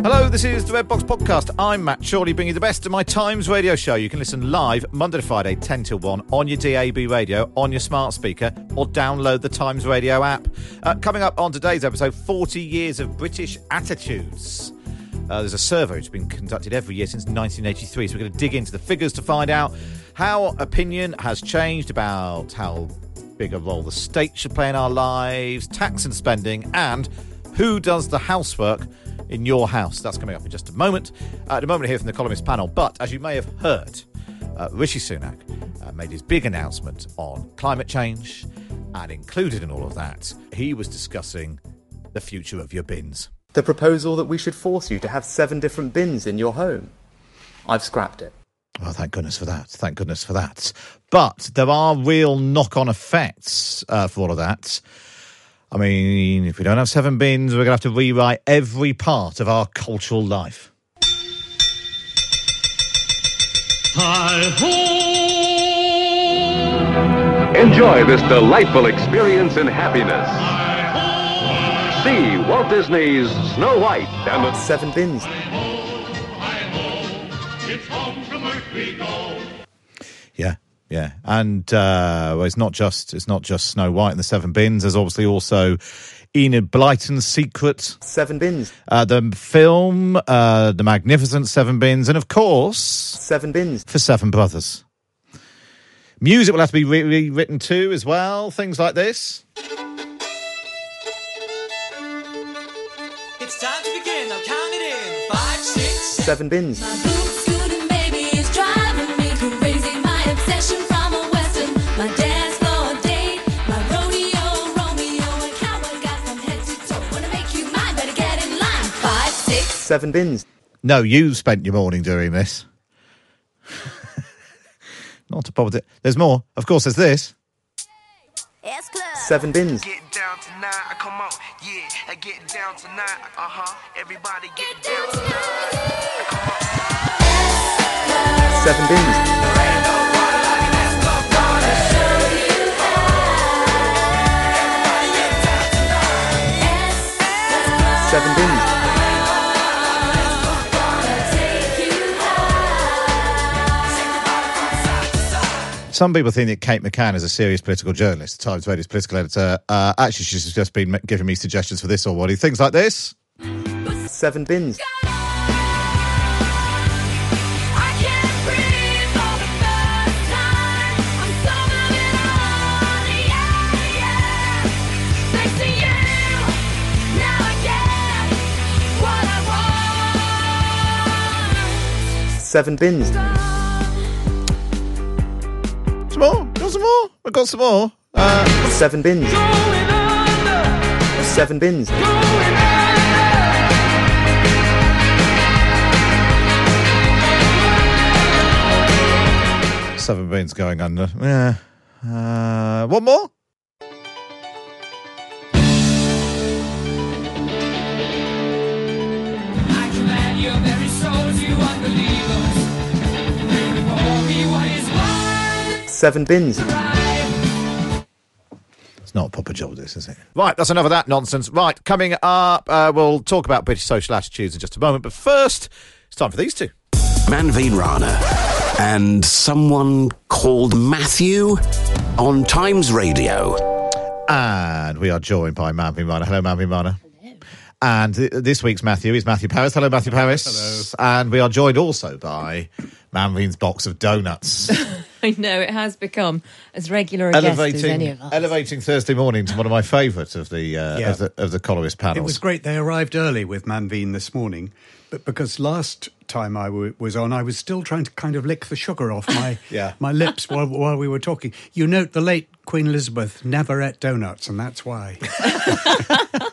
Hello, this is the Red Box Podcast. I'm Matt Chorley, bringing you the best of my Times radio show. You can listen live Monday to Friday, 10 till 1, on your DAB radio, on your smart speaker, or download the Times Radio app. Uh, coming up on today's episode 40 years of British attitudes. Uh, there's a survey which has been conducted every year since 1983, so we're going to dig into the figures to find out how opinion has changed about how big a role the state should play in our lives, tax and spending, and who does the housework in your house. That's coming up in just a moment. Uh, at a moment here from the columnist panel. But as you may have heard, uh, Rishi Sunak uh, made his big announcement on climate change, and included in all of that, he was discussing the future of your bins. The proposal that we should force you to have seven different bins in your home. I've scrapped it. Well, thank goodness for that. Thank goodness for that. But there are real knock on effects uh, for all of that. I mean, if we don't have seven bins, we're going to have to rewrite every part of our cultural life. Enjoy this delightful experience in happiness. See Walt Disney's Snow White and the Seven bins. Yeah, yeah, and uh, well, it's not just it's not just Snow White and the Seven Bins. There's obviously also Enid Blyton's Secret, Seven bins. uh, the film, uh, the Magnificent Seven Bins, and of course Seven bins. for Seven Brothers. Music will have to be re- rewritten too, as well. Things like this. It's time to begin. I'll count it in. Five, six, seven. Seven bins. Seven bins. No, you spent your morning doing this. Not a problem. There's more. Of course, there's this. S Club. Seven bins. Get down tonight, come on, yeah, I get down tonight, uh huh. Everybody get down tonight. Seven bins. Seven bins. Some people think that Kate McCann is a serious political journalist, the Times Radio's political editor. Uh, actually, she's just been giving me suggestions for this already. Things like this. Seven bins. Seven bins. Some more. Got some more. I've got some more. Uh, Seven bins. Seven bins. seven bins going under. Yeah. Uh, one more. Seven bins. It's not a proper job, this, is it? Right, that's enough of that nonsense. Right, coming up, uh, we'll talk about British social attitudes in just a moment. But first, it's time for these two. Manveen Rana and someone called Matthew on Times Radio. And we are joined by Manveen Rana. Hello, Manveen Rana. And th- this week's Matthew is Matthew Parris. Hello, Matthew Parris. Hello. And we are joined also by Manveen's box of donuts. I know it has become as regular a guest as any elevating, of us. elevating Thursday morning to one of my favourite of the uh, Yeah. of the of the columnist panels. It was great. They arrived early with Manveen this morning, but because last time I w- was on, I was still trying to kind of lick the sugar off my Yeah. my lips while, while we were talking. You note the late Queen Elizabeth never ate donuts, and that's why.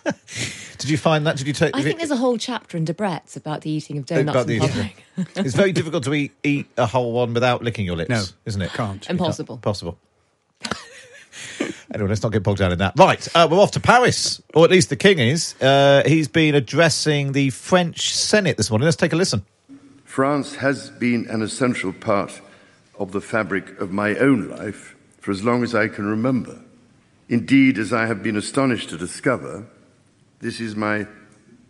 Did you find that? Did you take? I think there's a whole chapter in Debrett's about the eating of donuts about in the- public. it's very difficult to eat, eat a whole one without licking your lips, No, isn't it? can't. Impossible. Possible. anyway, let's not get bogged down in that. Right, uh, we're off to Paris, or at least the king is. Uh, he's been addressing the French Senate this morning. Let's take a listen. France has been an essential part of the fabric of my own life for as long as I can remember. Indeed, as I have been astonished to discover, this is my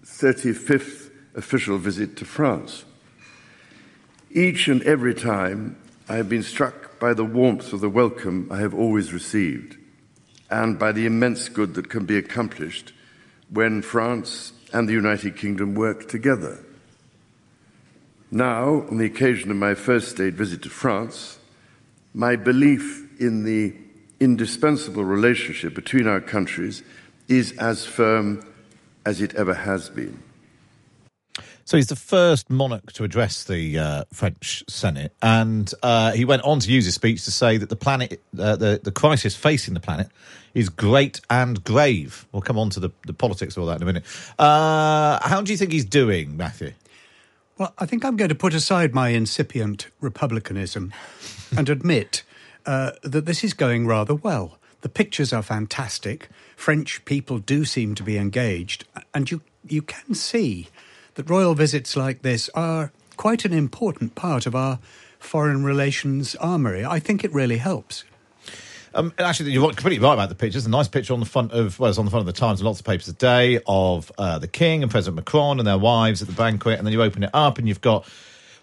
35th official visit to France. Each and every time, I have been struck by the warmth of the welcome I have always received and by the immense good that can be accomplished when France and the United Kingdom work together. Now, on the occasion of my first state visit to France, my belief in the indispensable relationship between our countries is as firm as it ever has been. So he's the first monarch to address the uh, French Senate, and uh, he went on to use his speech to say that the planet, uh, the the crisis facing the planet, is great and grave. We'll come on to the, the politics of all that in a minute. Uh, how do you think he's doing, Matthew? Well, I think I'm going to put aside my incipient republicanism and admit uh, that this is going rather well. The pictures are fantastic. French people do seem to be engaged, and you you can see that royal visits like this are quite an important part of our foreign relations armory. I think it really helps. Um, actually, you're completely right about the pictures. A nice picture on the front of, well, it's on the front of the Times and lots of papers today of uh, the King and President Macron and their wives at the banquet. And then you open it up and you've got,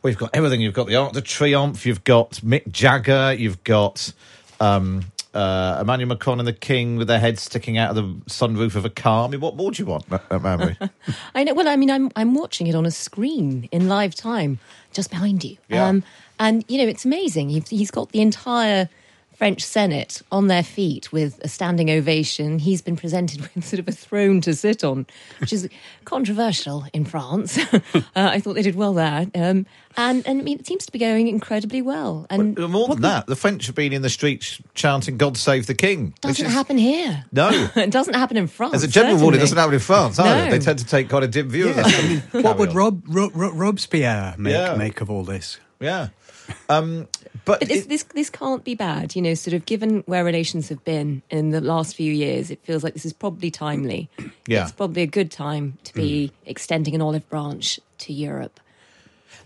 you've got everything. You've got the Arc de Triomphe, you've got Mick Jagger, you've got um, uh, Emmanuel Macron and the King with their heads sticking out of the sunroof of a car. I mean, what more do you want, Ma- uh, I know. Well, I mean, I'm I'm watching it on a screen in live time, just behind you. Yeah. Um, and you know, it's amazing. He's got the entire French Senate on their feet with a standing ovation. He's been presented with sort of a throne to sit on, which is controversial in France. uh, I thought they did well there. Um, and and I mean, it seems to be going incredibly well. And Well, more than that, the French have been in the streets chanting "God save the King." doesn't is- happen here. No. it doesn't happen in France. As a general rule, it doesn't happen in France either. No. They tend to take quite a dim view of Yeah, that. I mean, what would on. Rob, Ro, Ro, Robespierre make, Yeah. make of all this? Yeah. Um, but But this, it- this this can't be bad, you know. Sort of given where relations have been in the last few years, it feels like this is probably timely. Yeah. it's probably a good time to be extending an olive branch to Europe.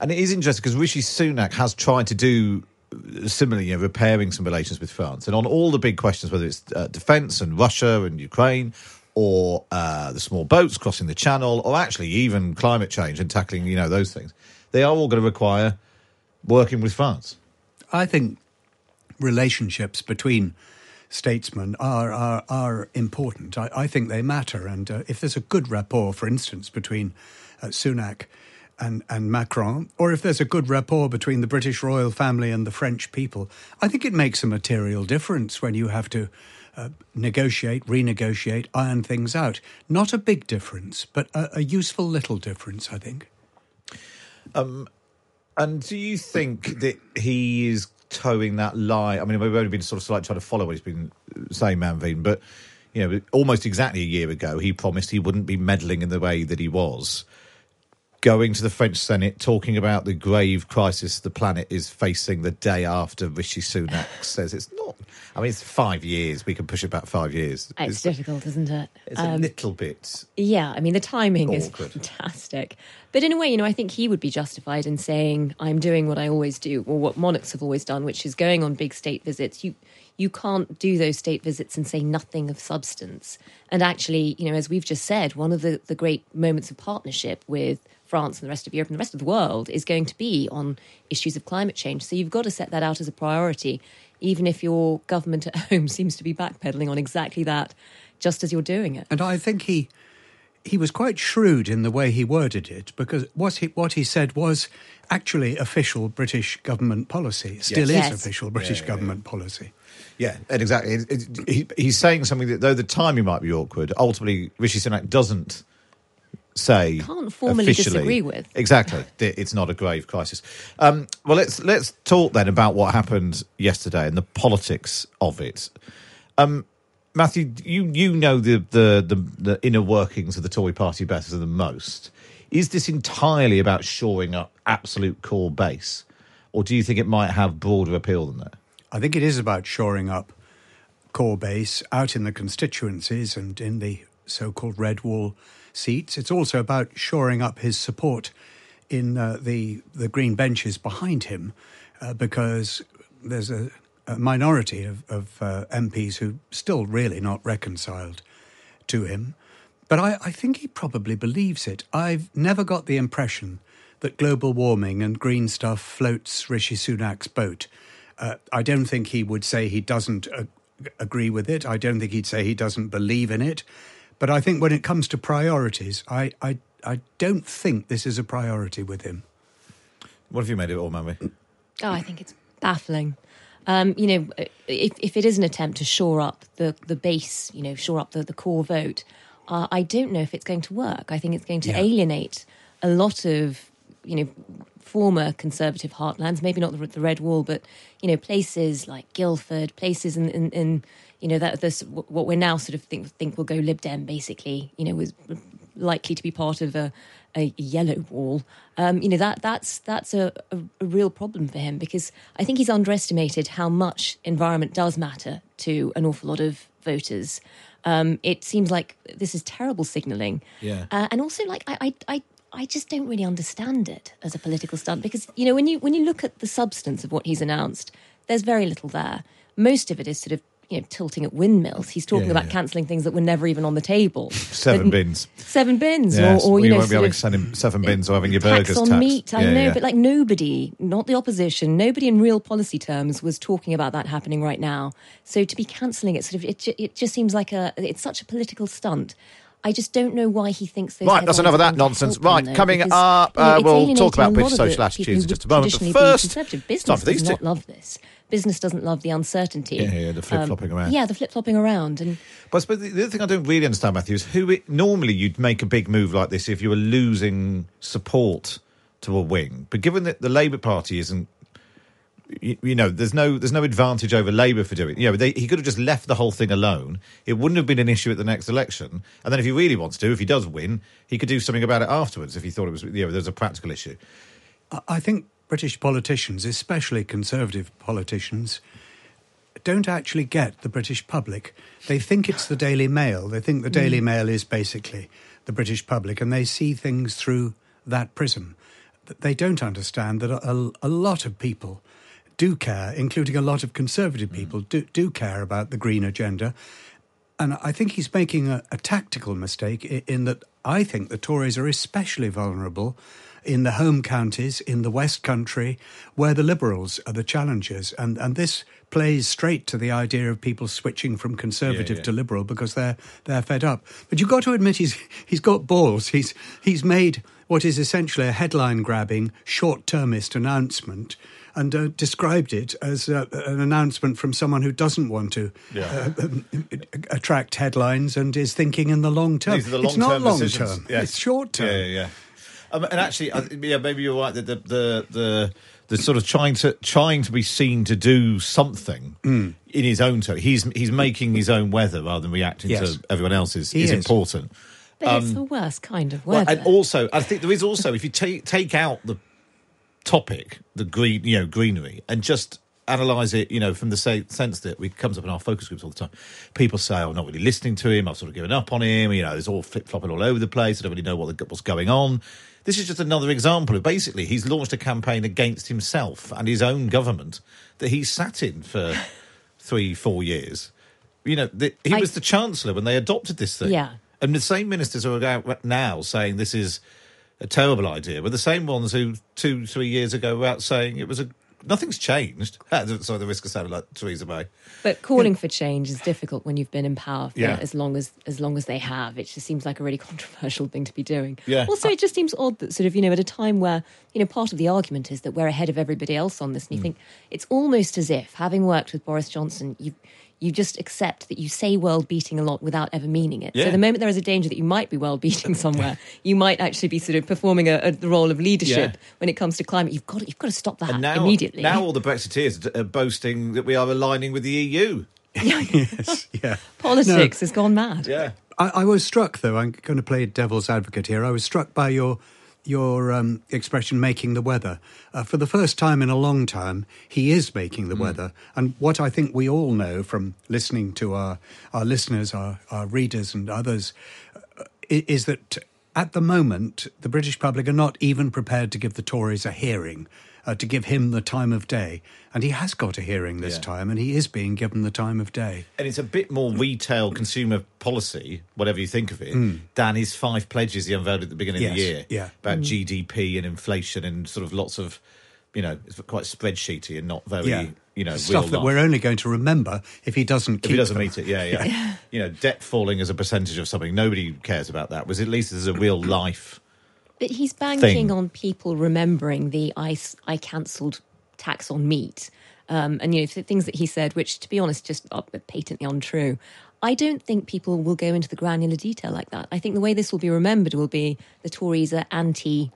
And it is interesting because Rishi Sunak has tried to do uh, similarly, you know, repairing some relations with France. And on all the big questions, whether it's uh, defence and Russia and Ukraine, or uh, the small boats crossing the channel, or actually even climate change and tackling, you know, those things, they are all going to require working with France. I think relationships between statesmen are are, are important. I, I think they matter, and uh, if there's a good rapport, for instance, between uh, Sunak and and Macron, or if there's a good rapport between the British royal family and the French people, I think it makes a material difference when you have to. Uh, negotiate, renegotiate, iron things out. Not a big difference, but a, a useful little difference, I think. And do you think that he is towing that line? I mean, we've only been sort of slightly trying to follow what he's been uh, saying, Manveen, but you know, almost exactly a year ago, he promised he wouldn't be meddling in the way that he was. Going to the French Senate, talking about the grave crisis the planet is facing the day after Rishi Sunak says it's not. I mean, it's five years. We can push it back five years. It's, difficult, isn't it? it's a Um, little bit. Yeah, I mean, the timing is fantastic. But in a way, you know, I think he would be justified in saying, I'm doing what I always do, or what monarchs have always done, which is going on big state visits. You you can't do those state visits and say nothing of substance. And actually, you know, as we've just said, one of the, the great moments of partnership with France and the rest of Europe and the rest of the world is going to be on issues of climate change. So you've got to set that out as a priority, even if your government at home seems to be backpedaling on exactly that, just as you're doing it. And I think he he was quite shrewd in the way he worded it because what he what he said was actually official British government policy. Still Yes. is official British government policy. Yeah, and exactly. It, it, he, he's saying something that, though the timing might be awkward, ultimately Rishi Sunak doesn't say. Can't formally officially- disagree with. Exactly, it's not a grave crisis. Um, well, let's let's talk then about what happened yesterday and the politics of it. Um, Matthew, you you know the, the the the inner workings of the Tory Party better than most. Is this entirely about shoring up absolute core base, or do you think it might have broader appeal than that? I think it is about shoring up core base out in the constituencies and in the so-called red wall seats. It's also about shoring up his support in uh, the the green benches behind him, uh, because there's a, a minority of, of uh, MPs who still really not reconciled to him. But I, I think he probably believes it. I've never got the impression that global warming and green stuff floats Rishi Sunak's boat. Uh, I don't think he would say he doesn't agree with it. I don't think he'd say he doesn't believe in it. But I think when it comes to priorities, I, I, I don't think this is a priority with him. What have you made of it all, Mammy? Oh, I think it's baffling. Um, you know, if, if it is an attempt to shore up the, the base, you know, shore up the, the core vote, uh, I don't know if it's going to work. I think it's going to Yeah. alienate a lot of, you know, former conservative heartlands, maybe not the, the Red Wall, but, you know, places like Guildford, places in, in, in you know, that this, what we're now sort of think, think will go Lib Dem, basically, you know, was likely to be part of a, a yellow wall. Um, you know that that's that's a, a, a real problem for him because I think he's underestimated how much environment does matter to an awful lot of voters. Um, it seems like this is terrible signalling, Yeah. uh, and also like I, I I I just don't really understand it as a political stunt because you know when you when you look at the substance of what he's announced, there's very little there. Most of it is sort of you know tilting at windmills. He's talking Yeah, about yeah. cancelling things that were never even on the table. Seven But- bins. Seven bins, Yes, or, or you we know, won't be having seven, seven bins or having your burgers on taxed. meat. I Yeah, know, but like nobody, not the opposition, nobody in real policy terms was talking about that happening right now. So to be cancelling it, sort of, it, it just seems like a it's such a political stunt. I just don't know why he thinks those. Right, that's enough of that nonsense. Right, though, coming because, up, you know, uh, we'll talk about British lot of the social attitudes in just a moment, but first, be conservative. it's Business time for these two. not love this. Business doesn't love the uncertainty. Yeah, yeah, the flip-flopping around. Yeah, the flip flopping around, and But I suppose the the other thing I don't really understand, Matthew, is who it, normally you'd make a big move like this if you were losing support to a wing. But given that the Labour Party isn't, you, you know, there's no there's no advantage over Labour for doing. it. You know, they, he could have just left the whole thing alone. It wouldn't have been an issue at the next election. And then if he really wants to, if he does win, he could do something about it afterwards. If he thought it was, you know, there's a practical issue. I- I think British politicians, especially conservative politicians, don't actually get the British public. They think it's the Daily Mail. They think the Daily Mm. Mail is basically the British public, and they see things through that prism. They don't understand that a, a lot of people do care, including a lot of conservative mm. people, do, do care about the green agenda. And I think he's making a, a tactical mistake i- in that I think the Tories are especially vulnerable in the home counties, in the West Country, where the Liberals are the challengers. And, and this plays straight to the idea of people switching from conservative yeah. to liberal because they're, they're fed up. But you've got to admit he's, he's got balls. He's, he's made what is essentially a headline grabbing, short termist announcement. And uh, described it as uh, an announcement from someone who doesn't want to Yeah. uh, um, attract headlines and is thinking in the long term. These are the it's not long-term long decisions. term. Yes. It's short term. Yeah, yeah. yeah. Um, and actually, I, yeah, maybe you're right that the, the the the sort of trying to trying to be seen to do something Mm. in his own tone. He's he's making his own weather rather than reacting Yes. to everyone else's He is, is. important. but it's Um, the worst kind of well, weather. and also, I think there is also if you take take out the topic, the green, you know, greenery, and just analyze it, you know, from the sense that it comes up in our focus groups all the time. People say, "I'm not really listening to him. I've sort of given up on him." You know, there's all flip flopping all over the place. I don't really know what the, what's going on. This is just another example of basically he's launched a campaign against himself and his own government that he sat in for three, four years. You know, the, he I- was the chancellor when they adopted this thing. Yeah. And the same ministers are out now saying this is a terrible idea were the same ones who two, three years ago were out saying it was a nothing's changed. Sorry, the risk of sounding like Theresa May. But calling for change is difficult when you've been in power for Yeah. as long as as long as they have. It just seems like a really controversial thing to be doing. Yeah. Also, it just seems odd that sort of you know at a time where you know part of the argument is that we're ahead of everybody else on this, Mm. and you think it's almost as if having worked with Boris Johnson, you you just accept that you say world beating a lot without ever meaning it. Yeah. So the moment there is a danger that you might be world beating somewhere, you might actually be sort of performing a, a, the role of leadership Yeah. when it comes to climate. You've got to, you've got to stop that And now, immediately. now all the Brexiteers are boasting that we are aligning with the EU. yes, yeah. Politics has gone mad. Yeah. I, I was struck, though. I'm going to play devil's advocate here. I was struck by your your um, expression "making the weather." Uh, for the first time in a long time, he is making the weather. And what I think we all know from listening to our our listeners, our our readers, and others, uh, is that at the moment the British public are not even prepared to give the Tories a hearing. Uh, to give him the time of day. And he has got a hearing this Yeah. time, and he is being given the time of day. And it's a bit more retail consumer policy, whatever you think of it, than his five pledges he unveiled at the beginning of the year yeah. about GDP and inflation and sort of lots of, you know, it's quite spreadsheety and not very, yeah, you know, stuff that life. we're only going to remember if he doesn't. If keep he doesn't them. meet it, yeah, yeah. you know, debt falling as a percentage of something, nobody cares about that. Was at least there's a real life. But he's banking thing. on people remembering the i cancelled tax on meat. Um, and, you know, th- things that he said, which, to be honest, just are patently untrue. I don't think people will go into the granular detail like that. I think the way this will be remembered will be the Tories are anti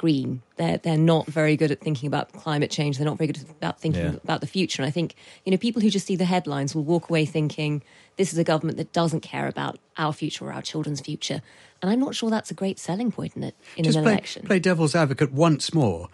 green. They're, they're not very good at thinking about climate change. They're not very good about thinking Yeah. about the future. And I think, you know, people who just see the headlines will walk away thinking this is a government that doesn't care about our future or our children's future. And I'm not sure that's a great selling point in it in Just an play, election. play devil's advocate once more.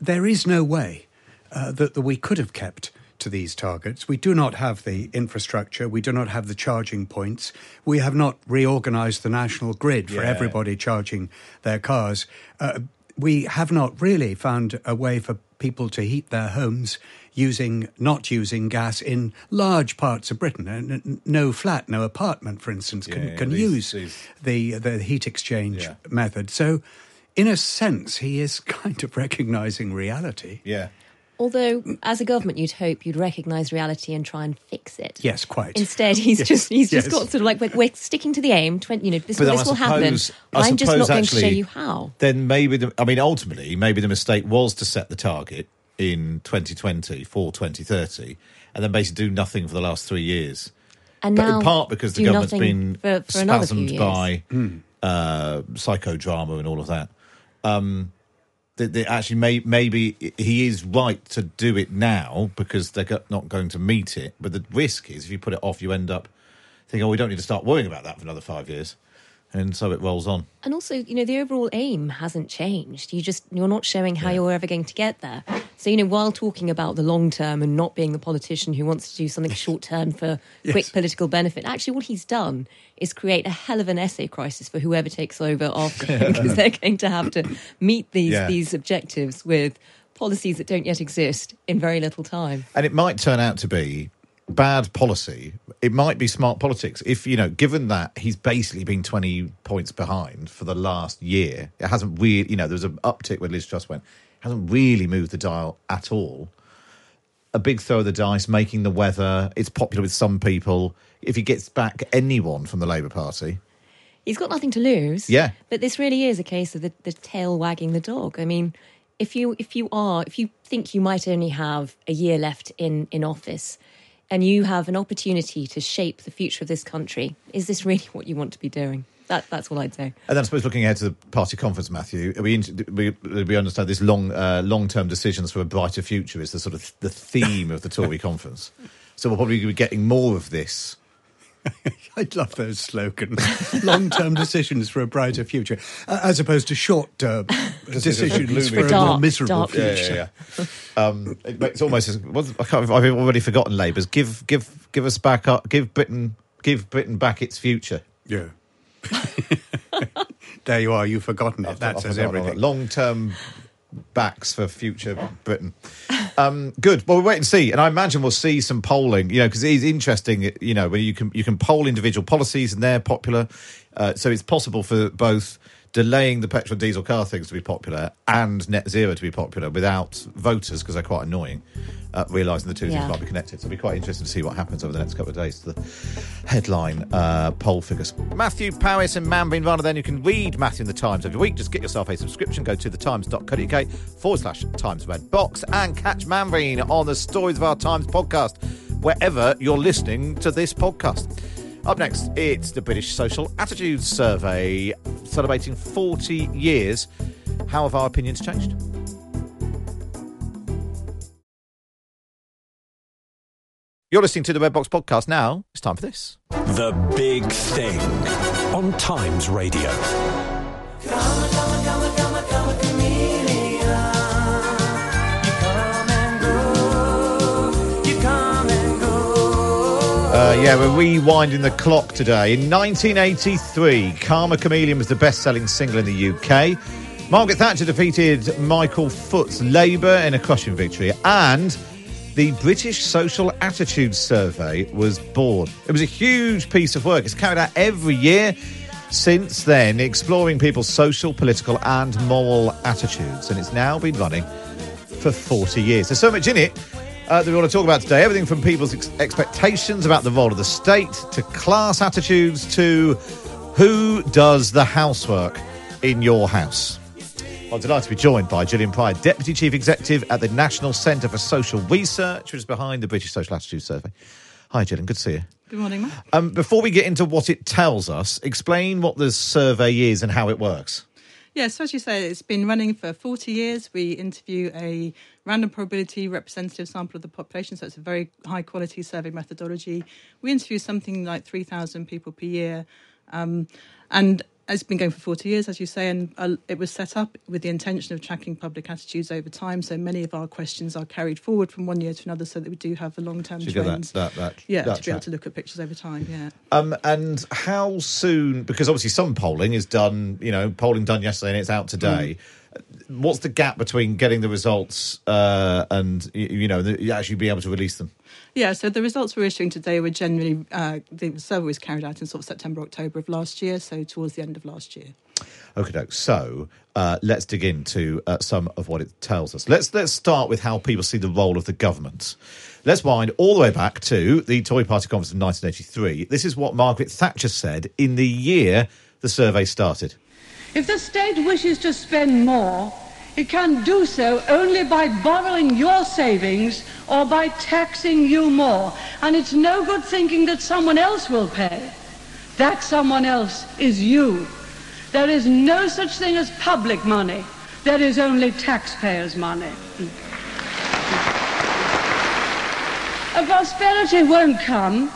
There is no way uh, that, that we could have kept to these targets. We do not have the infrastructure. We do not have the charging points. We have not reorganized the national grid for Yeah. everybody charging their cars. Uh, we have not really found a way for people to heat their homes using not using gas in large parts of Britain. No flat, no apartment, for instance, can, Yeah, yeah, can these- use these- the the heat exchange Yeah. method. So, in a sense, he is kind of recognizing reality. Yeah. Although, as a government, you'd hope you'd recognise reality and try and fix it. Yes, quite. Instead, he's Yes, just he's just got sort of like we're, we're sticking to the aim. 20, you know, this, this will happen. I I'm just suppose not going to show you how. Then maybe the, I mean, ultimately, maybe the mistake was to set the target in 2020 for 2030, and then basically do nothing for the last three years. And but now in part because the government's been for, for spasmed by uh, psychodrama and all of that. Um, that that actually, may, maybe he is right to do it now because they're not going to meet it. But the risk is, if you put it off, you end up thinking, "Oh, we don't need to start worrying about that for another five years," and so it rolls on. And also, you know, the overall aim hasn't changed. You just you're not showing how you're ever going to get there. So, you know, while talking about the long term and not being the politician who wants to do something short term for Yes. quick political benefit, actually, what he's done is create a hell of an essay crisis for whoever takes over after him because they're going to have to meet these Yeah. these objectives with policies that don't yet exist in very little time. And it might turn out to be bad policy. It might be smart politics. If, you know, given that he's basically been 20 points behind for the last year, it hasn't really, you know, there was an uptick when Liz Truss went, hasn't really moved the dial at all. A big throw of the dice, making the weather. It's popular with some people. If he gets back anyone from the Labour Party, He's got nothing to lose. Yeah. But this really is a case of the, the tail wagging the dog. I mean, if you if you are if you think you might only have a year left in in office and you have an opportunity to shape the future of this country, is this really what you want to be doing? That that's all I'd say. And then I suppose looking ahead to the party conference, Matthew, we we, we understand this long uh, long term decisions for a brighter future is the sort of the theme of the Tory conference. So we'll probably be getting more of this. I love those slogans. Long-term decisions for a brighter future, uh, as opposed to short-term decisions gloomy for a Dark- more miserable dark future. Yeah, yeah, Um, it, it's almost as I can't, I've already forgotten Labour's. Give give give us back up. Give Britain give Britain back its future. Yeah. there you are. You've forgotten it. That says everything. Long term backs for future Britain. Um, good. Well, we'll wait and see, and I imagine we'll see some polling. You know, because it is interesting. You know, when you can you can poll individual policies and they're popular, uh, so it's possible for both delaying the petrol diesel car things to be popular and net zero to be popular without voters because they're quite annoying. Uh, realising the two Yeah. things might be connected, so it'll be quite interesting to see what happens over the next couple of days to the headline uh, poll figures. Matthew Parris and Manveen Rana. Then you can read Matthew in the Times every week. Just get yourself a subscription. Go to thetimes.co.uk forward slash Times Red Box and catch Manveen on the Stories of Our Times podcast wherever you're listening to this podcast. Up next, it's the British Social Attitudes Survey celebrating 40 years. How have our opinions changed? You're listening to the Red Box podcast now. It's time for this. The Big Thing on Times Radio. Uh, yeah, we're rewinding the clock today. In 1983, Karma Chameleon was the best selling single in the UK. Margaret Thatcher defeated Michael Foot's Labour in a crushing victory, and the British Social Attitudes Survey was born. It was a huge piece of work. It's carried out every year since then, exploring people's social, political, and moral attitudes, and it's now been running for 40 years. There's so much in it uh, that we want to talk about today. Everything from people's ex- expectations about the role of the state to class attitudes to who does the housework in your house. I'm delighted to be joined by Gillian Prior, Deputy Chief Executive at the National Centre for Social Research, which is behind the British Social Attitude Survey. Hi, Gillian. Good to see you. Good morning, Matt. Um, before we get into what it tells us, explain what the survey is and how it works. Yeah, so as you say, it's been running for 40 years. We interview a random probability representative sample of the population, so it's a very high quality survey methodology. We interview something like 3,000 people per year. Um, and it's been going for 40 years, as you say, and uh, it was set up with the intention of tracking public attitudes over time. So many of our questions are carried forward from one year to another so that we do have the long term So you that- trends. that- that- yeah, to be able to look at pictures over time, yeah. Um, and how soon? Because obviously some polling is done. You know, polling done yesterday and it's out today. What's the gap between getting the results uh, and you know actually being able to release them? Yeah, so the results we're issuing today were generally, uh, the survey was carried out in sort of September, October of last year, so towards the end of last year. Okay, doke. So uh, let's dig into uh, some of what it tells us. Let's let's start with how people see the role of the government. Let's wind all the way back to the Tory Party conference of 1983. This is what Margaret Thatcher said in the year the survey started. If the state wishes to spend more, it can do so only by borrowing your savings or by taxing you more. And it's no good thinking that someone else will pay. That someone else is you. There is no such thing as public money. There is only taxpayers' money. And prosperity won't come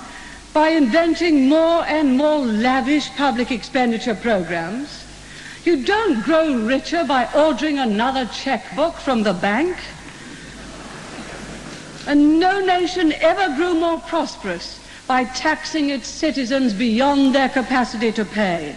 by inventing more and more lavish public expenditure programs. You don't grow richer by ordering another checkbook from the bank. And no nation ever grew more prosperous by taxing its citizens beyond their capacity to pay.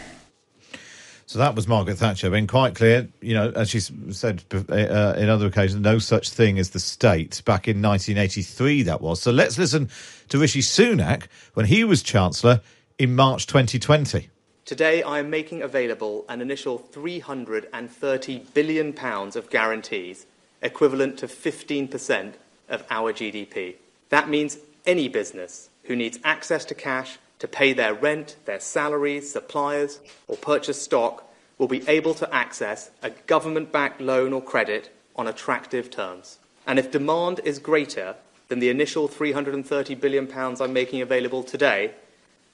So that was Margaret Thatcher being quite clear, you know, as she said uh, in other occasions, no such thing as the state. Back in 1983, that was. So let's listen to Rishi Sunak when he was Chancellor in March 2020. Today, I am making available an initial £330 billion of guarantees, equivalent to 15% of our GDP. That means any business who needs access to cash to pay their rent, their salaries, suppliers, or purchase stock will be able to access a government backed loan or credit on attractive terms. And if demand is greater than the initial £330 billion I'm making available today,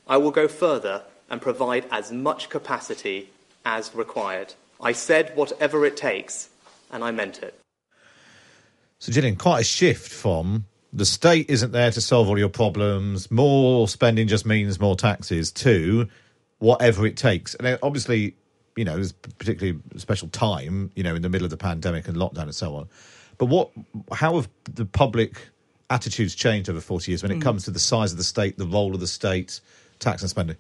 I will go further and provide as much capacity as required. I said whatever it takes, and I meant it. So, Gillian, quite a shift from the state isn't there to solve all your problems, more spending just means more taxes, to whatever it takes. And obviously, you know, there's particularly a special time, you know, in the middle of the pandemic and lockdown and so on. But what, how have the public attitudes changed over 40 years when it Mm. comes to the size of the state, the role of the state, tax and spending?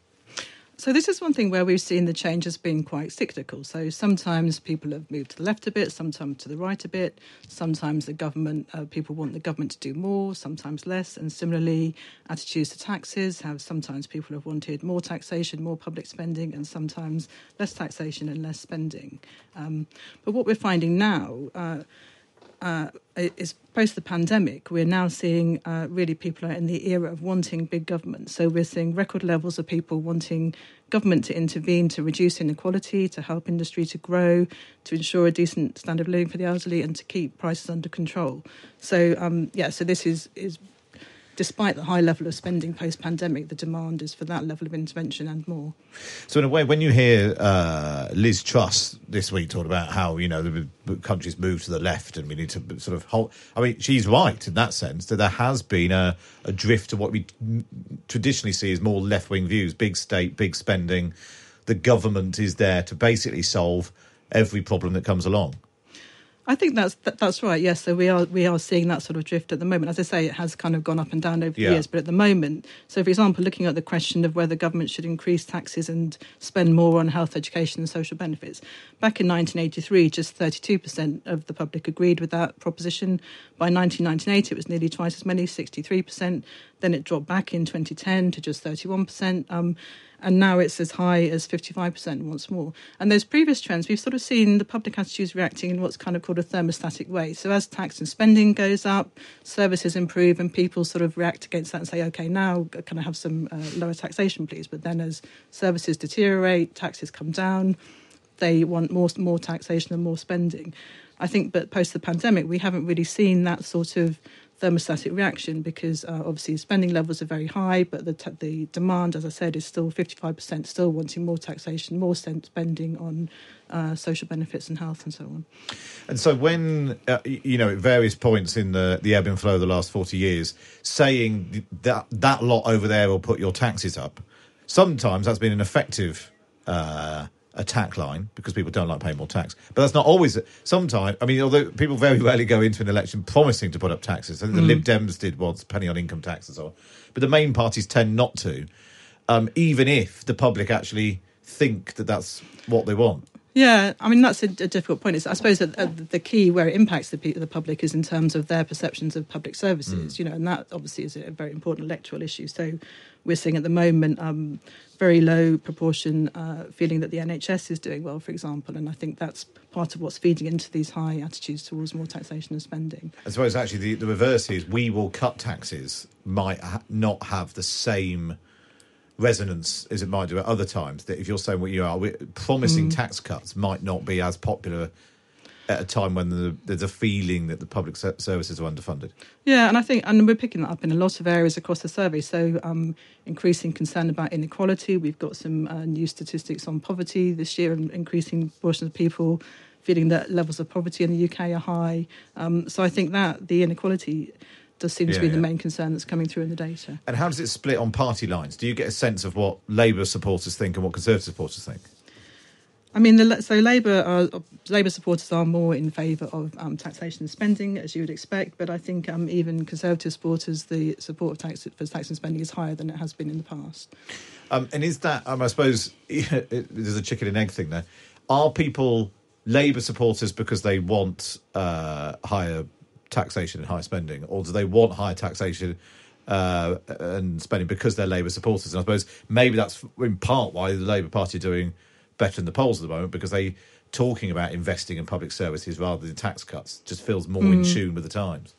So this is one thing where we've seen the change has been quite cyclical. So sometimes people have moved to the left a bit, sometimes to the right a bit. Sometimes the government, uh, people want the government to do more, sometimes less. And similarly, attitudes to taxes have sometimes people have wanted more taxation, more public spending, and sometimes less taxation and less spending. Um, but what we're finding now. Uh, uh, is post the pandemic, we're now seeing uh, really people are in the era of wanting big government. So we're seeing record levels of people wanting government to intervene to reduce inequality, to help industry to grow, to ensure a decent standard of living for the elderly, and to keep prices under control. So um, yeah, so this is is. Despite the high level of spending post pandemic, the demand is for that level of intervention and more. So in a way, when you hear uh, Liz Truss this week talk about how you know the country's moved to the left and we need to sort of hold, I mean, she's right in that sense that there has been a, a drift to what we traditionally see as more left wing views: big state, big spending. The government is there to basically solve every problem that comes along. I think that's that, that's right. Yes, so we are we are seeing that sort of drift at the moment. As I say, it has kind of gone up and down over Yeah. the years, but at the moment, so for example, looking at the question of whether government should increase taxes and spend more on health, education, and social benefits, back in 1983, just 32 percent of the public agreed with that proposition. By 1998, it was nearly twice as many, 63 percent. Then it dropped back in 2010 to just 31 percent. Um, and now it's as high as 55% once more. And those previous trends, we've sort of seen the public attitudes reacting in what's kind of called a thermostatic way. So as tax and spending goes up, services improve, and people sort of react against that and say, okay, now can I have some uh, lower taxation, please? But then as services deteriorate, taxes come down, they want more more taxation and more spending. I think, but post the pandemic, we haven't really seen that sort of thermostatic reaction because uh, obviously spending levels are very high, but the t- the demand, as I said, is still fifty five percent, still wanting more taxation, more spending on uh, social benefits and health and so on. And so, when uh, you know, at various points in the the ebb and flow of the last forty years, saying that that lot over there will put your taxes up, sometimes that's been an effective uh, attack line because people don't like paying more tax. But that's not always. Sometimes, I mean, although people very rarely go into an election promising to put up taxes, I think the Mm. Lib Dems did once, penny on income tax and so on. But the main parties tend not to, um, even if the public actually think that that's what they want. Yeah, I mean that's a, a difficult point. It's, I suppose that uh, the key where it impacts the, the public is in terms of their perceptions of public services. Mm. You know, and that obviously is a very important electoral issue. So we're seeing at the moment um, very low proportion uh, feeling that the NHS is doing well, for example, and I think that's part of what's feeding into these high attitudes towards more taxation and spending. I suppose actually the, the reverse is we will cut taxes might ha- not have the same resonance as it might do at other times. That if you're saying what you are, promising Mm. tax cuts might not be as popular at a time when the, there's a feeling that the public services are underfunded. Yeah, and I think, and we're picking that up in a lot of areas across the survey. So, um, increasing concern about inequality. We've got some uh, new statistics on poverty this year, and increasing portion of people feeling that levels of poverty in the UK are high. Um, so, I think that the inequality does seem Yeah, to be the main concern that's coming through in the data. And how does it split on party lines? Do you get a sense of what Labour supporters think and what Conservative supporters think? I mean, the, so Labour are, Labour supporters are more in favour of um, taxation and spending, as you would expect. But I think um, even Conservative supporters, the support of tax for tax and spending is higher than it has been in the past. Um, and is that, um, I suppose, there's a chicken and egg thing there. Are people Labour supporters because they want uh, higher taxation and high spending, or do they want higher taxation uh, and spending because they're Labour supporters? And I suppose maybe that's in part why the Labour Party are doing better in the polls at the moment because they talking about investing in public services rather than tax cuts just feels more in Mm. tune with the times.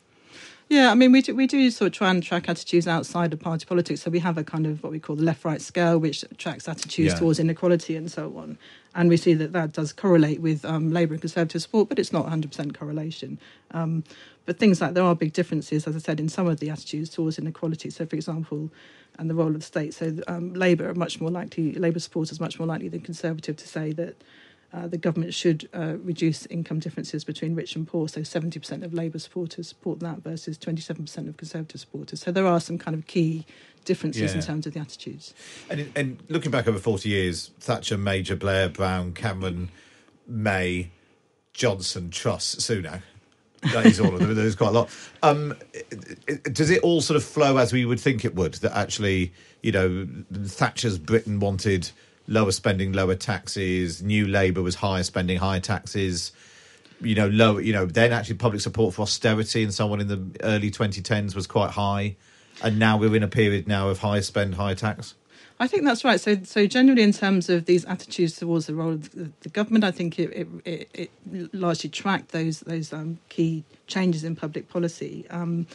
Yeah, I mean, we do, we do sort of try and track attitudes outside of party politics. So we have a kind of what we call the left-right scale, which tracks attitudes Yeah. towards inequality and so on. And we see that that does correlate with um, Labour and Conservative support, but it's not 100% correlation. Um, but things like there are big differences, as I said, in some of the attitudes towards inequality. So, for example, and the role of the state. So, um, Labour are much more likely, Labour supporters much more likely than Conservative to say that uh, the government should uh, reduce income differences between rich and poor. So 70% of Labour supporters support that versus 27% of Conservative supporters. So there are some kind of key differences in terms of the attitudes. And, and looking back over 40 years, Thatcher, Major, Blair, Brown, Cameron, May, Johnson, Truss, Sunak. That is all of them. There's quite a lot. Um, does it all sort of flow as we would think it would? That actually, you know, Thatcher's Britain wanted lower spending, lower taxes. New Labour was higher spending, higher taxes. You know, low. You know, then actually public support for austerity and so on in the early 2010s was quite high, and now we're in a period now of higher spend, higher tax. I think that's right. So, so generally, in terms of these attitudes towards the role of the, government, I think it, it, it, it largely tracked those those um, key changes in public policy. Um,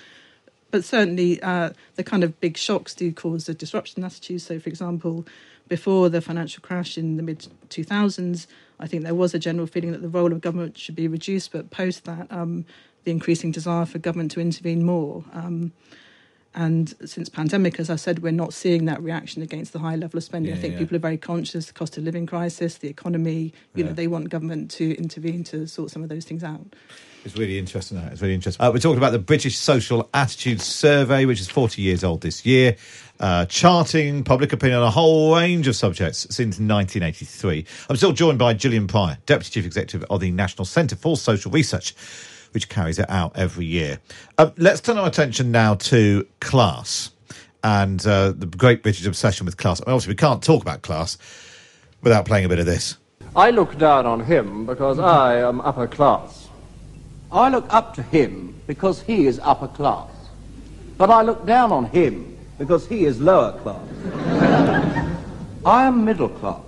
but certainly, uh, the kind of big shocks do cause a disruption in attitudes. So, for example, before the financial crash in the mid 2000s, I think there was a general feeling that the role of government should be reduced. But post that, um, the increasing desire for government to intervene more. Um, and since pandemic, as I said, we're not seeing that reaction against the high level of spending. I think yeah. people are very conscious the cost of living crisis, the economy. You know, they want government to intervene to sort some of those things out. It's really interesting. That. It's really interesting. Uh, we're talking about the British Social Attitude Survey, which is 40 years old this year, uh, charting public opinion on a whole range of subjects since 1983. I'm still joined by Gillian Prior, Deputy Chief Executive of the National Centre for Social Research, which carries it out every year. Um, let's turn our attention now to class and uh, the great British obsession with class. I mean, obviously, we can't talk about class without playing a bit of this. I look down on him because I am upper class. I look up to him because he is upper class. But I look down on him because he is lower class. I am middle class.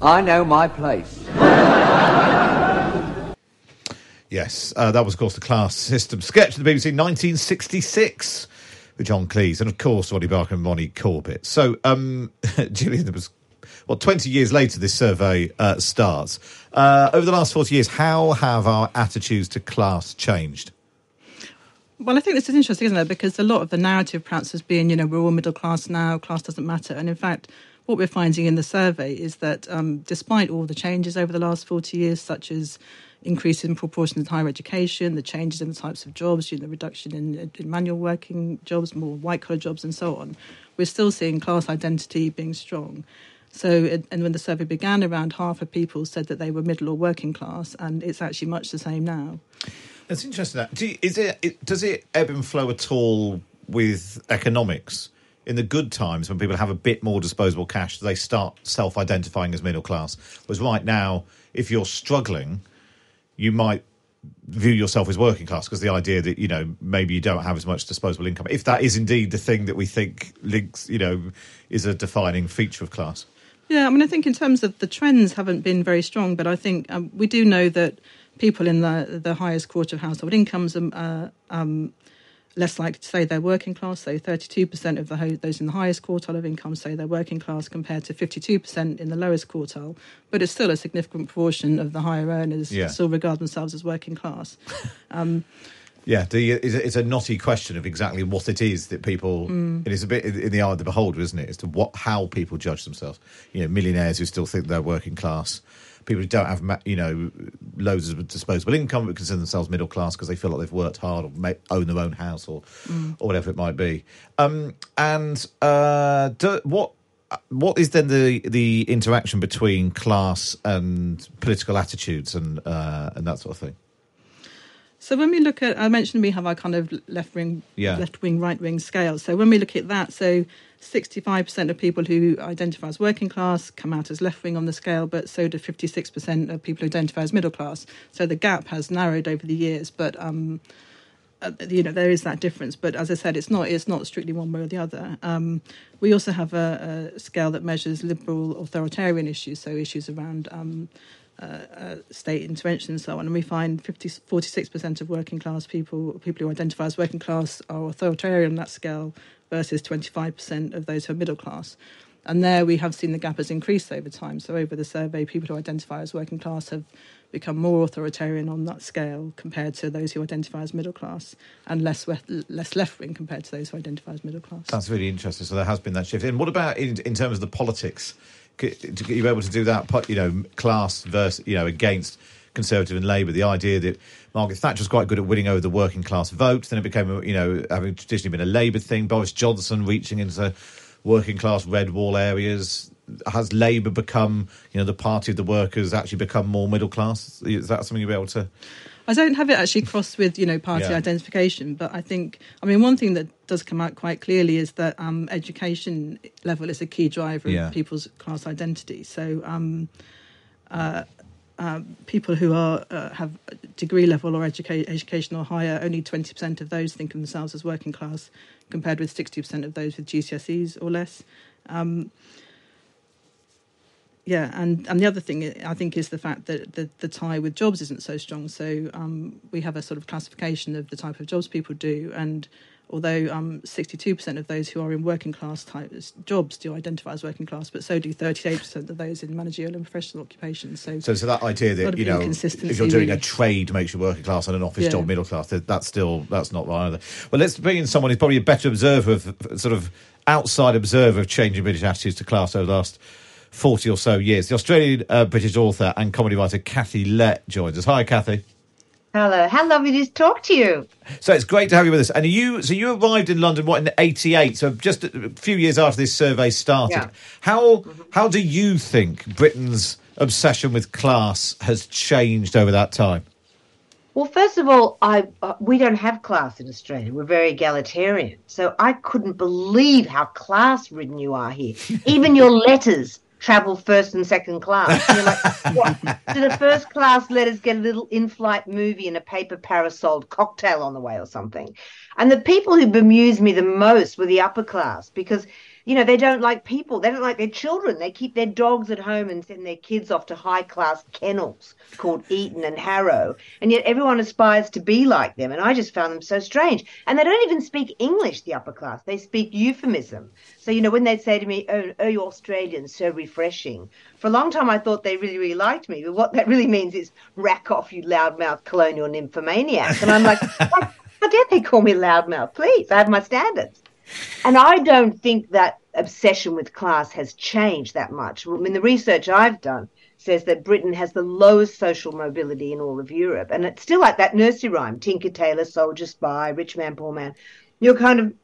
I know my place. Yes, uh, that was, of course, the class system sketch of the BBC 1966 with John Cleese and, of course, Ronnie Barker and Ronnie Corbett. So, um, Gillian, there was, well, 20 years later, this survey uh, starts. Uh, over the last 40 years, how have our attitudes to class changed? Well, I think this is interesting, isn't it? Because a lot of the narrative perhaps has been, you know, we're all middle class now, class doesn't matter. And in fact, what we're finding in the survey is that um, despite all the changes over the last 40 years, such as increase in proportion of higher education, the changes in the types of jobs, you know, the reduction in, in manual working jobs, more white collar jobs, and so on, we're still seeing class identity being strong. So, and when the survey began, around half of people said that they were middle or working class, and it's actually much the same now. It's interesting. That. Do you, is it, it does it ebb and flow at all with economics? In the good times, when people have a bit more disposable cash, they start self-identifying as middle class. Whereas right now, if you're struggling, you might view yourself as working class because the idea that you know maybe you don't have as much disposable income, if that is indeed the thing that we think links, you know, is a defining feature of class. Yeah, I mean, I think in terms of the trends haven't been very strong, but I think um, we do know that people in the the highest quarter of household incomes are uh, um, less likely to say they're working class. So, 32% of the ho- those in the highest quartile of income say they're working class, compared to 52% in the lowest quartile. But it's still a significant proportion of the higher earners Yeah. still regard themselves as working class. Um, Yeah, the, it's, a, it's a knotty question of exactly what it is that people. Mm. It is a bit in in the eye of the beholder, isn't it? As to what how people judge themselves. You know, millionaires who still think they're working class, people who don't have you know loads of disposable income but consider themselves middle class because they feel like they've worked hard or ma- own their own house or Mm. or whatever it might be. Um, and uh, do, what what is then the the interaction between class and political attitudes and uh, and that sort of thing? So when we look at, I mentioned we have our kind of left wing, Yeah. left wing, right wing scale. So when we look at that, so 65% of people who identify as working class come out as left wing on the scale, but so do 56% of people who identify as middle class. So the gap has narrowed over the years, but um, uh, you know there is that difference. But as I said, it's not it's not strictly one way or the other. Um, we also have a, a scale that measures liberal authoritarian issues, so issues around. Um, uh, uh, state intervention and so on. And we find 50, 46% of working class people, people who identify as working class, are authoritarian on that scale versus 25% of those who are middle class. And there we have seen the gap has increased over time. So over the survey, people who identify as working class have become more authoritarian on that scale compared to those who identify as middle class, and less less left wing compared to those who identify as middle class. That's really interesting. So there has been that shift. And what about in, in terms of the politics? To you able to do that, you know, class versus, you know, against Conservative and Labour. The idea that Margaret Thatcher was quite good at winning over the working class vote. Then it became, you know, having traditionally been a Labour thing. Boris Johnson reaching into working class red wall areas. Has Labour become, you know, the party of the workers actually become more middle class? Is that something you'll be able to? I don't have it actually crossed with you know party Yeah. identification, but I think I mean one thing that does come out quite clearly is that um, education level is a key driver Yeah. of people's class identity. So. Um, uh, um, people who are uh, have degree level or educa- education or higher, only twenty percent of those think of themselves as working class, compared with sixty percent of those with GCSEs or less. Um, yeah, and, and the other thing I think is the fact that the, the tie with jobs isn't so strong. So um, we have a sort of classification of the type of jobs people do, and although um, 62% of those who are in working class type jobs do identify as working class, but so do 38% of those in managerial and professional occupations. So, So, so that idea that you know, if you're doing really. a trade makes you working class and an office Yeah. job middle class, that, that's still that's not right either. Well, let's bring in someone who's probably a better observer of sort of outside observer of changing British attitudes to class over the last 40 or so years. The Australian uh, British author and comedy writer Kathy Lette joins us. Hi, Kathy. Hello, how lovely to talk to you. So it's great to have you with us. And you, so you arrived in London what in '88? So just a few years after this survey started. Yeah. How how do you think Britain's obsession with class has changed over that time? Well, first of all, I uh, we don't have class in Australia. We're very egalitarian. So I couldn't believe how class-ridden you are here. Even your letters travel first and second class. You're like, what? Do the first class let us get a little in-flight movie and a paper parasol cocktail on the way or something? And the people who bemused me the most were the upper class because you know, they don't like people. They don't like their children. They keep their dogs at home and send their kids off to high class kennels called Eton and Harrow. And yet everyone aspires to be like them. And I just found them so strange. And they don't even speak English, the upper class. They speak euphemism. So, you know, when they'd say to me, oh, oh, you Australians, so refreshing. For a long time, I thought they really, really liked me. But what that really means is rack off, you loudmouth colonial nymphomaniac. And I'm like, how dare they call me loudmouth? Please, I have my standards. And I don't think that obsession with class has changed that much. I mean, the research I've done says that Britain has the lowest social mobility in all of Europe. And it's still like that nursery rhyme Tinker, Tailor, Soldier, Spy, Rich Man, Poor Man. You're kind of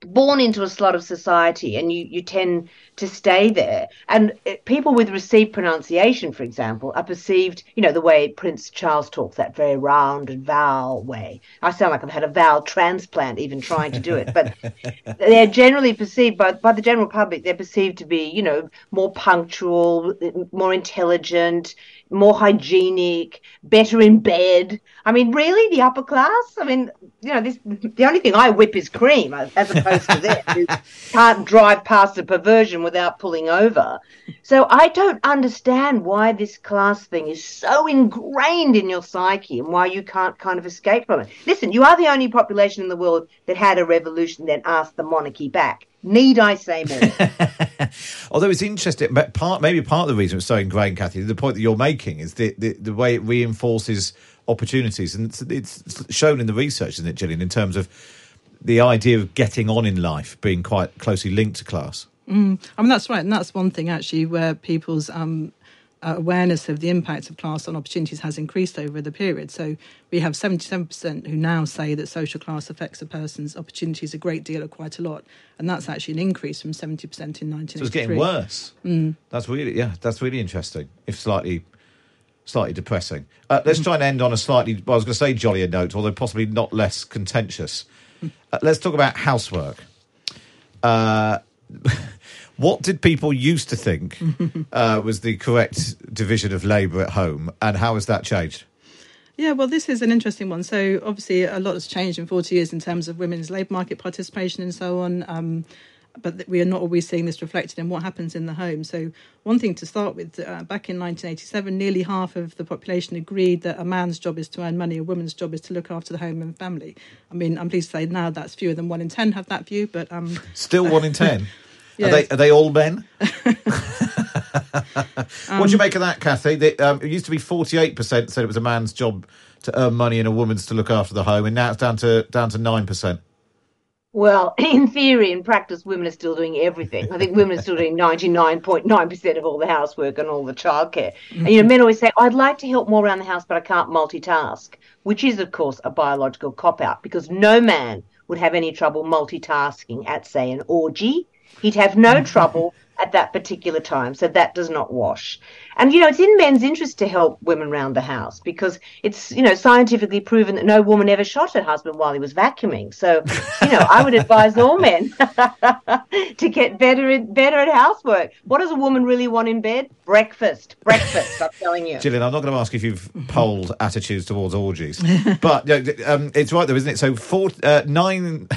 born into a slot of society and you, you tend to stay there. And uh, people with received pronunciation, for example, are perceived, you know, the way Prince Charles talks, that very round and vowel way. I sound like I've had a vowel transplant even trying to do it. But they're generally perceived by, by the general public, they're perceived to be, you know, more punctual, more intelligent, more hygienic, better in bed. I mean, really, the upper class? I mean, you know, this the only thing I whip is cream, as opposed to who can't drive past a perversion without pulling over. So I don't understand why this class thing is so ingrained in your psyche and why you can't kind of escape from it. Listen, you are the only population in the world that had a revolution that asked the monarchy back. Need I say more? Although it's interesting, but part maybe part of the reason it's so ingrained, Kathy, the point that you're making is the the, the way it reinforces opportunities, and it's, it's shown in the research, isn't it, Gillian, in terms of the idea of getting on in life being quite closely linked to class. Mm, I mean, that's right. And that's one thing, actually, where people's um, awareness of the impact of class on opportunities has increased over the period. So we have 77% who now say that social class affects a person's opportunities a great deal or quite a lot. And that's actually an increase from 70% in 1983. So it's getting worse. Mm. That's really yeah, that's really interesting. If slightly slightly depressing. Uh, let's try and end on a slightly well, I was going to say jollier note, although possibly not less contentious. Uh, let's talk about housework. Uh, what did people used to think uh, was the correct division of labour at home, and how has that changed? Yeah, well, this is an interesting one. So, obviously, a lot has changed in 40 years in terms of women's labour market participation and so on. Um, but we are not always seeing this reflected in what happens in the home. So, one thing to start with uh, back in 1987, nearly half of the population agreed that a man's job is to earn money, a woman's job is to look after the home and family. I mean, I'm pleased to say now that's fewer than one in 10 have that view, but. Um, Still one in ten. Yes. Are they are they all men? what do you make of that, Kathy? The, um, it used to be forty eight percent said it was a man's job to earn money and a woman's to look after the home, and now it's down to down to nine percent. Well, in theory, in practice, women are still doing everything. I think women are still doing 99.9% of all the housework and all the childcare. And, you know, men always say, I'd like to help more around the house, but I can't multitask, which is, of course, a biological cop out because no man would have any trouble multitasking at, say, an orgy. He'd have no trouble at that particular time. So that does not wash. And, you know, it's in men's interest to help women around the house because it's, you know, scientifically proven that no woman ever shot her husband while he was vacuuming. So, you know, I would advise all men to get better at, better at housework. What does a woman really want in bed? Breakfast. Breakfast, I'm telling you. Gillian, I'm not going to ask if you've polled attitudes towards orgies, but uh, um, it's right though, isn't it? So four, uh, nine.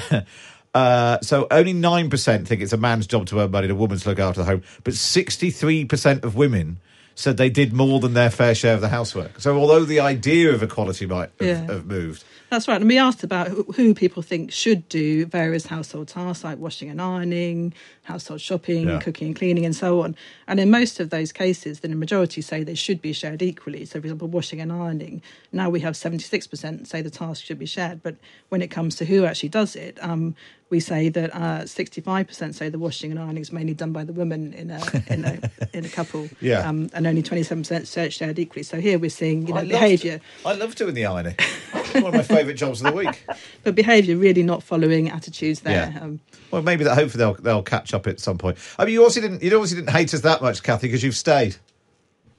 Uh, so only nine percent think it's a man's job to earn money and a woman's to look after the home, but sixty-three percent of women said they did more than their fair share of the housework. So although the idea of equality might have, Yeah. have moved, That's right. And we asked about who, people think should do various household tasks like washing and ironing, household shopping, Yeah. cooking and cleaning, and so on. And in most of those cases, then the majority say they should be shared equally. So, for example, washing and ironing, now we have 76% say the task should be shared. But when it comes to who actually does it, um, we say that uh, 65% say the washing and ironing is mainly done by the woman in a in a, in a couple, Yeah. um, and only 27% search shared equally. So here we're seeing you know love- behaviour, I love doing the ironing. It's one of my favourite jobs of the week. but behaviour really not following attitudes there. Yeah. Um, Well, maybe that. Hopefully, they'll they'll catch up at some point. I mean, you also didn't you obviously didn't hate us that much, Kathy, because you've stayed.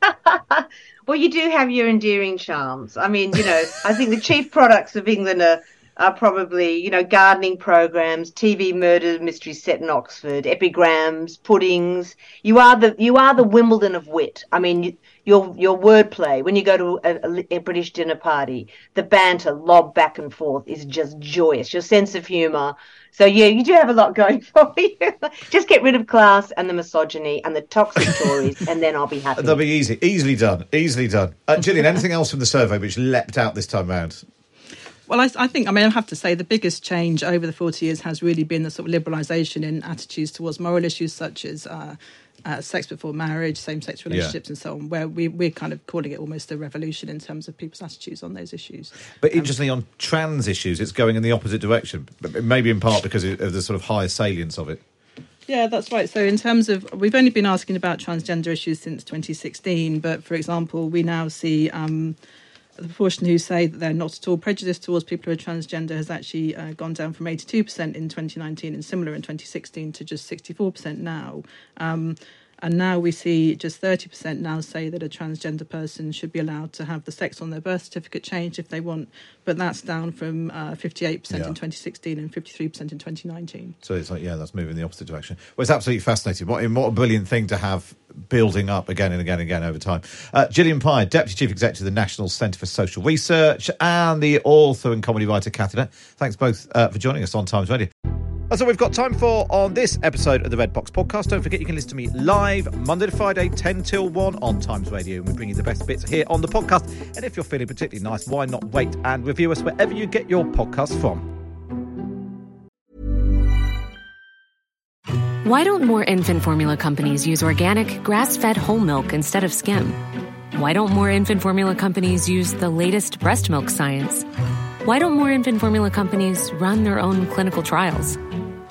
Well, you do have your endearing charms. I mean, you know, I think the chief products of England are, are probably, you know, gardening programs, TV murder mysteries set in Oxford, epigrams, puddings. You are the you are the Wimbledon of wit. I mean, you, your your wordplay when you go to a, a, British dinner party, the banter lobbed back and forth is just joyous. Your sense of humour. So yeah, you do have a lot going for you. Just get rid of class and the misogyny and the toxic Tories, and then I'll be happy. That'll be easy, easily done, easily done. Uh, Gillian, anything else from the survey which leapt out this time round? Well, I, I think, I mean, I have to say the biggest change over the 40 years has really been the sort of liberalisation in attitudes towards moral issues such as uh, uh, sex before marriage, same sex relationships, and so on, where we, we're kind of calling it almost a revolution in terms of people's attitudes on those issues. But interestingly, on trans issues, it's going in the opposite direction. But Maybe in part because of the sort of higher salience of it. Yeah, that's right. So, in terms of, we've only been asking about transgender issues since 2016, but for example, we now see um, the proportion who say that they're not at all prejudiced towards people who are transgender has actually uh, gone down from 82% in 2019 and similar in 2016 to just 64% now. Um, and now we see just 30% now say that a transgender person should be allowed to have the sex on their birth certificate changed if they want, but that's down from uh, 58% Yeah. in 2016 and 53% in 2019. So it's like, yeah, that's moving in the opposite direction. Well, it's absolutely fascinating. What, what a brilliant thing to have building up again and again and again over time. Uh, Gillian Prior, Deputy Chief Executive of the National Centre for Social Research, and the author and comedy writer Kathy Lette. Thanks both uh, for joining us on Times Radio. That's all we've got time for on this episode of the Red Box Podcast. Don't forget you can listen to me live Monday to Friday, 10 till 1 on Times Radio. And we bring you the best bits here on the podcast. And if you're feeling particularly nice, why not wait and review us wherever you get your podcast from? Why don't more infant formula companies use organic, grass fed whole milk instead of skim? Why don't more infant formula companies use the latest breast milk science? Why don't more infant formula companies run their own clinical trials?